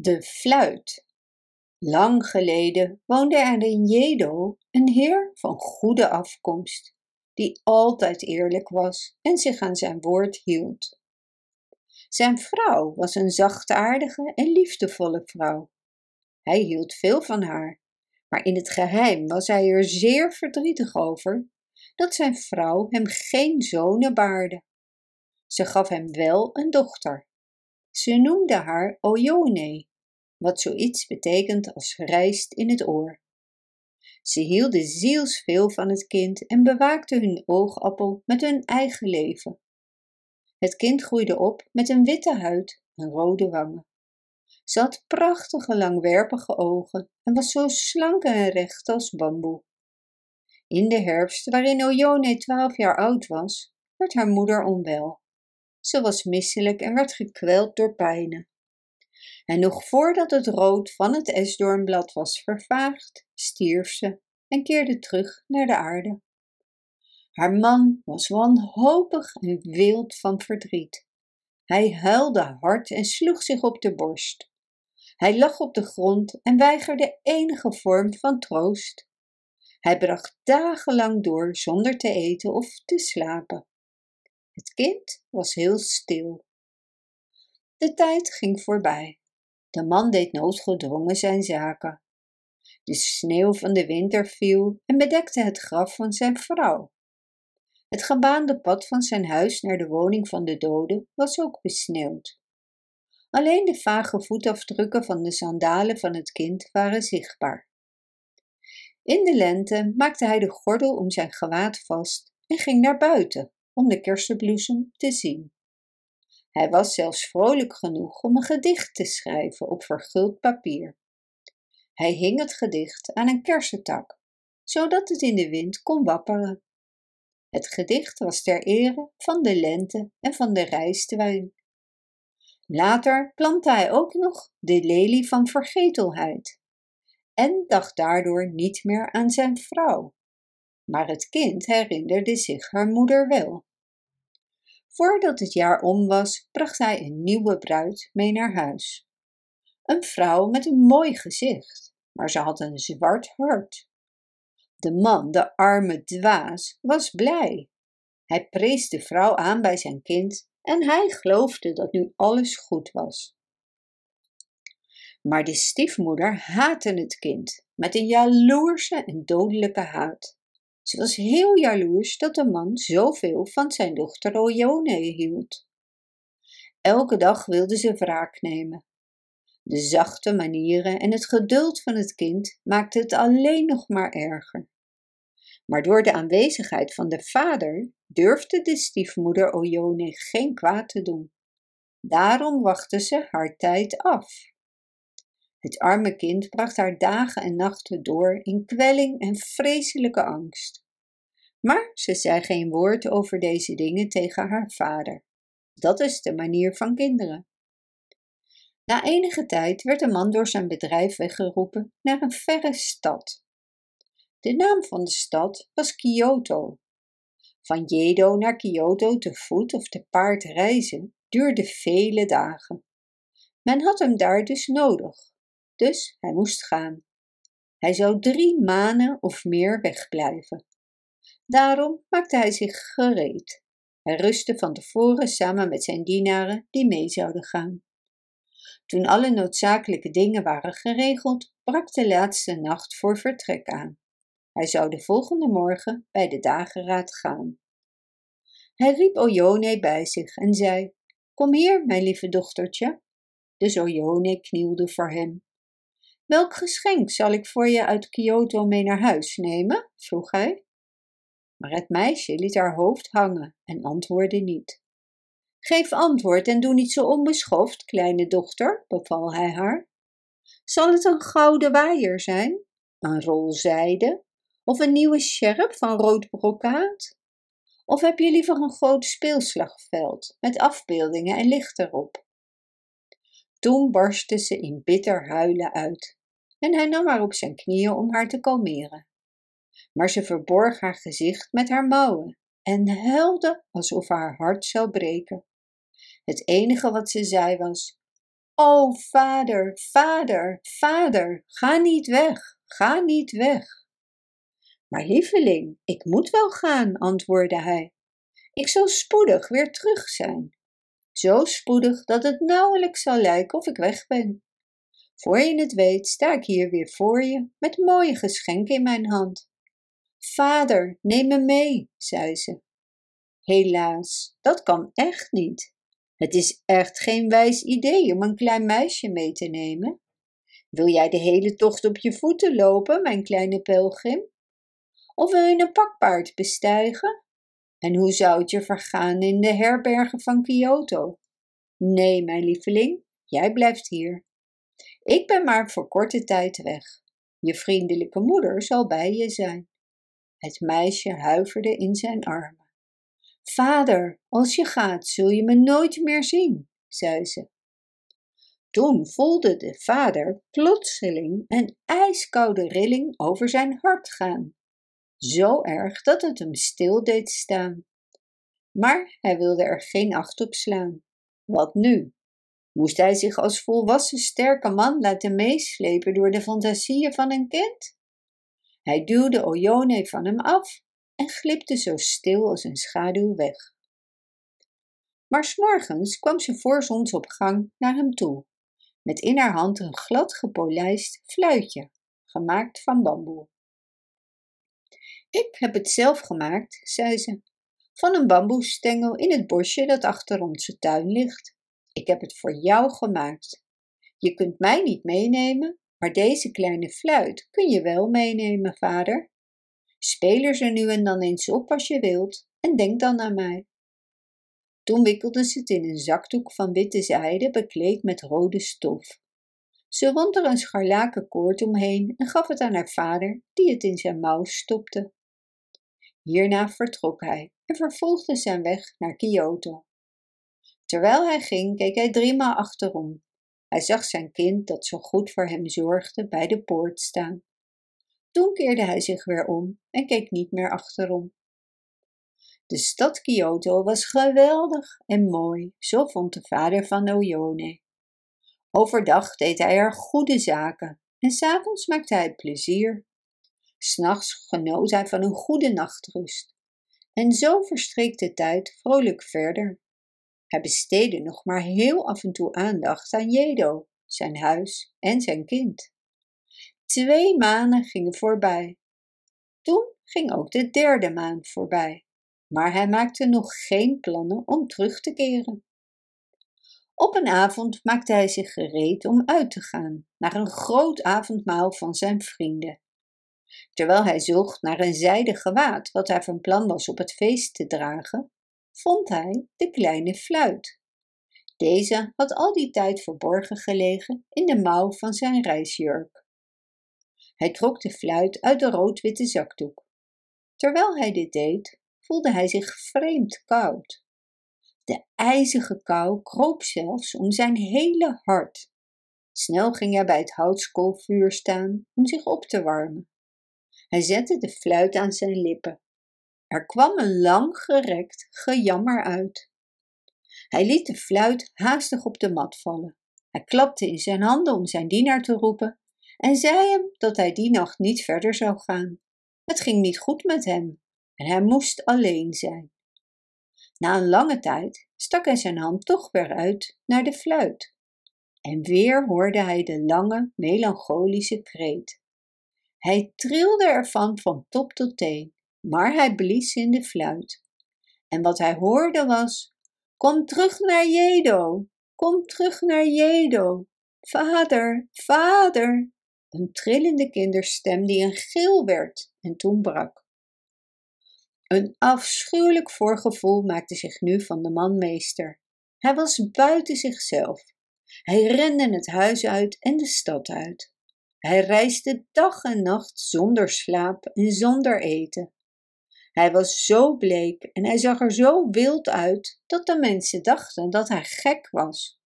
De fluit. Lang geleden woonde er in Jedo een heer van goede afkomst, die altijd eerlijk was en zich aan zijn woord hield. Zijn vrouw was een zachtaardige en liefdevolle vrouw. Hij hield veel van haar, maar in het geheim was hij er zeer verdrietig over dat zijn vrouw hem geen zonen baarde. Ze gaf hem wel een dochter. Ze noemde haar Oyone, wat zoiets betekent als rijst in het oor. Ze hielden zielsveel van het kind en bewaakten hun oogappel met hun eigen leven. Het kind groeide op met een witte huid en rode wangen. Ze had prachtige langwerpige ogen en was zo slank en recht als bamboe. In de herfst, waarin Oyone twaalf jaar oud was, werd haar moeder onwel. Ze was misselijk en werd gekweld door pijnen. En nog voordat het rood van het esdoornblad was vervaagd, stierf ze en keerde terug naar de aarde. Haar man was wanhopig en wild van verdriet. Hij huilde hard en sloeg zich op de borst. Hij lag op de grond en weigerde enige vorm van troost. Hij bracht dagenlang door zonder te eten of te slapen. Het kind was heel stil. De tijd ging voorbij. De man deed noodgedwongen zijn zaken. De sneeuw van de winter viel en bedekte het graf van zijn vrouw. Het gebaande pad van zijn huis naar de woning van de doden was ook besneeuwd. Alleen de vage voetafdrukken van de sandalen van het kind waren zichtbaar. In de lente maakte hij de gordel om zijn gewaad vast en ging naar buiten om de kersenbloesem te zien. Hij was zelfs vrolijk genoeg om een gedicht te schrijven op verguld papier. Hij hing het gedicht aan een kersentak, zodat het in de wind kon wapperen. Het gedicht was ter ere van de lente en van de rijstwijn. Later plantte hij ook nog de lelie van vergetelheid en dacht daardoor niet meer aan zijn vrouw. Maar het kind herinnerde zich haar moeder wel. Voordat het jaar om was, bracht hij een nieuwe bruid mee naar huis. Een vrouw met een mooi gezicht, maar ze had een zwart hart. De man, de arme dwaas, was blij. Hij prees de vrouw aan bij zijn kind en hij geloofde dat nu alles goed was. Maar de stiefmoeder haatte het kind met een jaloerse en dodelijke haat. Ze was heel jaloers dat de man zoveel van zijn dochter Oyone hield. Elke dag wilde ze wraak nemen. De zachte manieren en het geduld van het kind maakten het alleen nog maar erger. Maar door de aanwezigheid van de vader durfde de stiefmoeder Oyone geen kwaad te doen. Daarom wachtte ze haar tijd af. Het arme kind bracht haar dagen en nachten door in kwelling en vreselijke angst. Maar ze zei geen woord over deze dingen tegen haar vader. Dat is de manier van kinderen. Na enige tijd werd de man door zijn bedrijf weggeroepen naar een verre stad. De naam van de stad was Kyoto. Van Jedo naar Kyoto te voet of te paard reizen duurde vele dagen. Men had hem daar dus nodig, dus hij moest gaan. Hij zou drie maanden of meer wegblijven. Daarom maakte hij zich gereed. Hij rustte van tevoren samen met zijn dienaren die mee zouden gaan. Toen alle noodzakelijke dingen waren geregeld, brak de laatste nacht voor vertrek aan. Hij zou de volgende morgen bij de dageraad gaan. Hij riep Oyone bij zich en zei: Kom hier, mijn lieve dochtertje. Dus Oyone knielde voor hem. Welk geschenk zal ik voor je uit Kyoto mee naar huis nemen? vroeg hij. Maar het meisje liet haar hoofd hangen en antwoordde niet. Geef antwoord en doe niet zo onbeschoft, kleine dochter, beval hij haar. Zal het een gouden waaier zijn, een rol zijde of een nieuwe sjerp van rood brokaat? Of heb je liever een groot speelslagveld met afbeeldingen en licht erop? Toen barstte ze in bitter huilen uit en hij nam haar op zijn knieën om haar te kalmeren. Maar ze verborg haar gezicht met haar mouwen en huilde alsof haar hart zou breken. Het enige wat ze zei was: O vader, vader, vader, ga niet weg, ga niet weg. Maar lieveling, ik moet wel gaan, antwoordde hij. Ik zal spoedig weer terug zijn. Zo spoedig dat het nauwelijks zal lijken of ik weg ben. Voor je het weet, sta ik hier weer voor je met mooie geschenken in mijn hand. Vader, neem me mee, zei ze. Helaas, dat kan echt niet. Het is echt geen wijs idee om een klein meisje mee te nemen. Wil jij de hele tocht op je voeten lopen, mijn kleine pelgrim? Of wil je een pakpaard bestijgen? En hoe zou het je vergaan in de herbergen van Kyoto? Nee, mijn lieveling, jij blijft hier. Ik ben maar voor korte tijd weg. Je vriendelijke moeder zal bij je zijn. Het meisje huiverde in zijn armen. Vader, als je gaat, zul je me nooit meer zien, zei ze. Toen voelde de vader plotseling een ijskoude rilling over zijn hart gaan, zo erg dat het hem stil deed staan. Maar hij wilde er geen acht op slaan. Wat nu? Moest hij zich als volwassen sterke man laten meeslepen door de fantasieën van een kind? Hij duwde Oyone van hem af en glipte zo stil als een schaduw weg. Maar s'morgens kwam ze voor zonsopgang naar hem toe, met in haar hand een glad gepolijst fluitje, gemaakt van bamboe. Ik heb het zelf gemaakt, zei ze, van een bamboestengel in het bosje dat achter onze tuin ligt. Ik heb het voor jou gemaakt. Je kunt mij niet meenemen, maar deze kleine fluit kun je wel meenemen, vader. Speel er ze nu en dan eens op als je wilt en denk dan aan mij. Toen wikkelde ze het in een zakdoek van witte zijde bekleed met rode stof. Ze wond er een scharlaken koord omheen en gaf het aan haar vader, die het in zijn mouw stopte. Hierna vertrok hij en vervolgde zijn weg naar Kyoto. Terwijl hij ging, keek hij driemaal achterom. Hij zag zijn kind, dat zo goed voor hem zorgde, bij de poort staan. Toen keerde hij zich weer om en keek niet meer achterom. De stad Kyoto was geweldig en mooi, zo vond de vader van Oyone. Overdag deed hij er goede zaken en s'avonds maakte hij plezier. S'nachts genoot hij van een goede nachtrust. En zo verstreek de tijd vrolijk verder. Hij besteedde nog maar heel af en toe aandacht aan Jedo, zijn huis en zijn kind. Twee maanden gingen voorbij. Toen ging ook de derde maand voorbij, maar hij maakte nog geen plannen om terug te keren. Op een avond maakte hij zich gereed om uit te gaan naar een groot avondmaal van zijn vrienden. Terwijl hij zocht naar een zijden gewaad wat hij van plan was op het feest te dragen, vond hij de kleine fluit. Deze had al die tijd verborgen gelegen in de mouw van zijn reisjurk. Hij trok de fluit uit de rood-witte zakdoek. Terwijl hij dit deed, voelde hij zich vreemd koud. De ijzige kou kroop zelfs om zijn hele hart. Snel ging hij bij het houtskoolvuur staan om zich op te warmen. Hij zette de fluit aan zijn lippen. Er kwam een lang gerekt gejammer uit. Hij liet de fluit haastig op de mat vallen. Hij klapte in zijn handen om zijn dienaar te roepen en zei hem dat hij die nacht niet verder zou gaan. Het ging niet goed met hem en hij moest alleen zijn. Na een lange tijd stak hij zijn hand toch weer uit naar de fluit. En weer hoorde hij de lange, melancholische kreet. Hij trilde ervan van top tot teen, maar hij blies in de fluit. En wat hij hoorde was: Kom terug naar Jedo, kom terug naar Jedo. Vader, vader, een trillende kinderstem die een gil werd en toen brak. Een afschuwelijk voorgevoel maakte zich nu van de man meester. Hij was buiten zichzelf. Hij rende het huis uit en de stad uit. Hij reisde dag en nacht zonder slaap en zonder eten. Hij was zo bleek en hij zag er zo wild uit dat de mensen dachten dat hij gek was.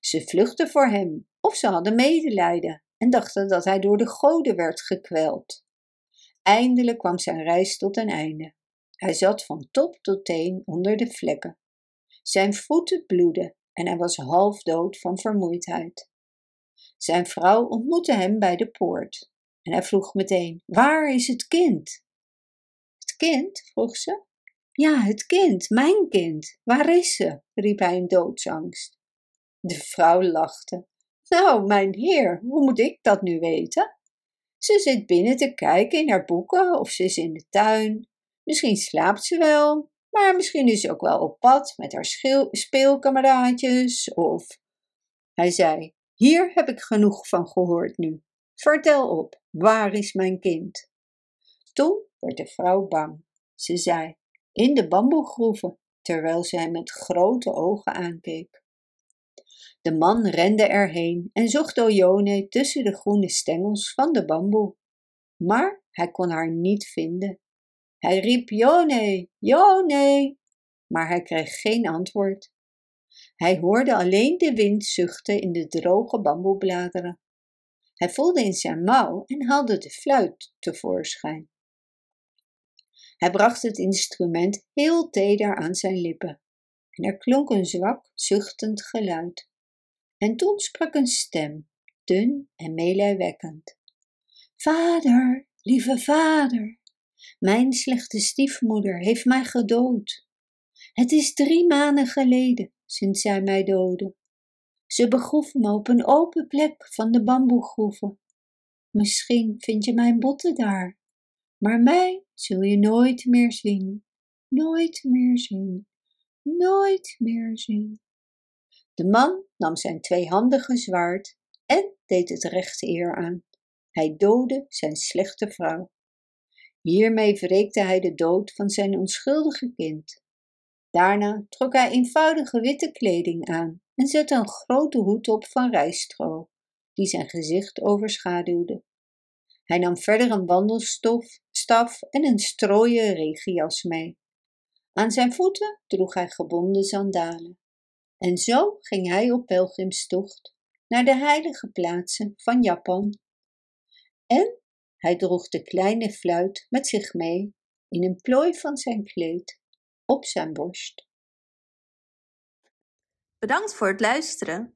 Ze vluchtten voor hem of ze hadden medelijden en dachten dat hij door de goden werd gekweld. Eindelijk kwam zijn reis tot een einde. Hij zat van top tot teen onder de vlekken. Zijn voeten bloedden en hij was half dood van vermoeidheid. Zijn vrouw ontmoette hem bij de poort en hij vroeg meteen: Waar is het kind? Kind? vroeg ze. Ja, het kind, mijn kind. Waar is ze? riep hij in doodsangst. De vrouw lachte. Nou, mijn heer, hoe moet ik dat nu weten? Ze zit binnen te kijken in haar boeken of ze is in de tuin. Misschien slaapt ze wel, maar misschien is ze ook wel op pad met haar speelkameraadjes of... Hij zei, hier heb ik genoeg van gehoord nu. Vertel op, waar is mijn kind? Toen de vrouw bang. Ze zei, in de bamboegroeven, terwijl ze hem met grote ogen aankeek. De man rende erheen en zocht Oyone tussen de groene stengels van de bamboe. Maar hij kon haar niet vinden. Hij riep Jone, Jone, maar hij kreeg geen antwoord. Hij hoorde alleen de wind zuchten in de droge bamboebladeren. Hij voelde in zijn mouw en haalde de fluit tevoorschijn. Hij bracht het instrument heel teder aan zijn lippen en er klonk een zwak, zuchtend geluid. En toen sprak een stem, dun en meelijwekkend. Vader, lieve vader, mijn slechte stiefmoeder heeft mij gedood. Het is drie maanden geleden sinds zij mij doodde. Ze begroef me op een open plek van de bamboegroeven. Misschien vind je mijn botten daar, maar mij zul je nooit meer zien, nooit meer zien, nooit meer zien. De man nam zijn tweehandige zwaard en deed het rechte eer aan. Hij doodde zijn slechte vrouw. Hiermee wreekte hij de dood van zijn onschuldige kind. Daarna trok hij eenvoudige witte kleding aan en zette een grote hoed op van rijststro, die zijn gezicht overschaduwde. Hij nam verder een wandelstaf en een strooien regenjas mee. Aan zijn voeten droeg hij gebonden sandalen. En zo ging hij op pelgrimstocht naar de heilige plaatsen van Japan. En hij droeg de kleine fluit met zich mee in een plooi van zijn kleed op zijn borst. Bedankt voor het luisteren.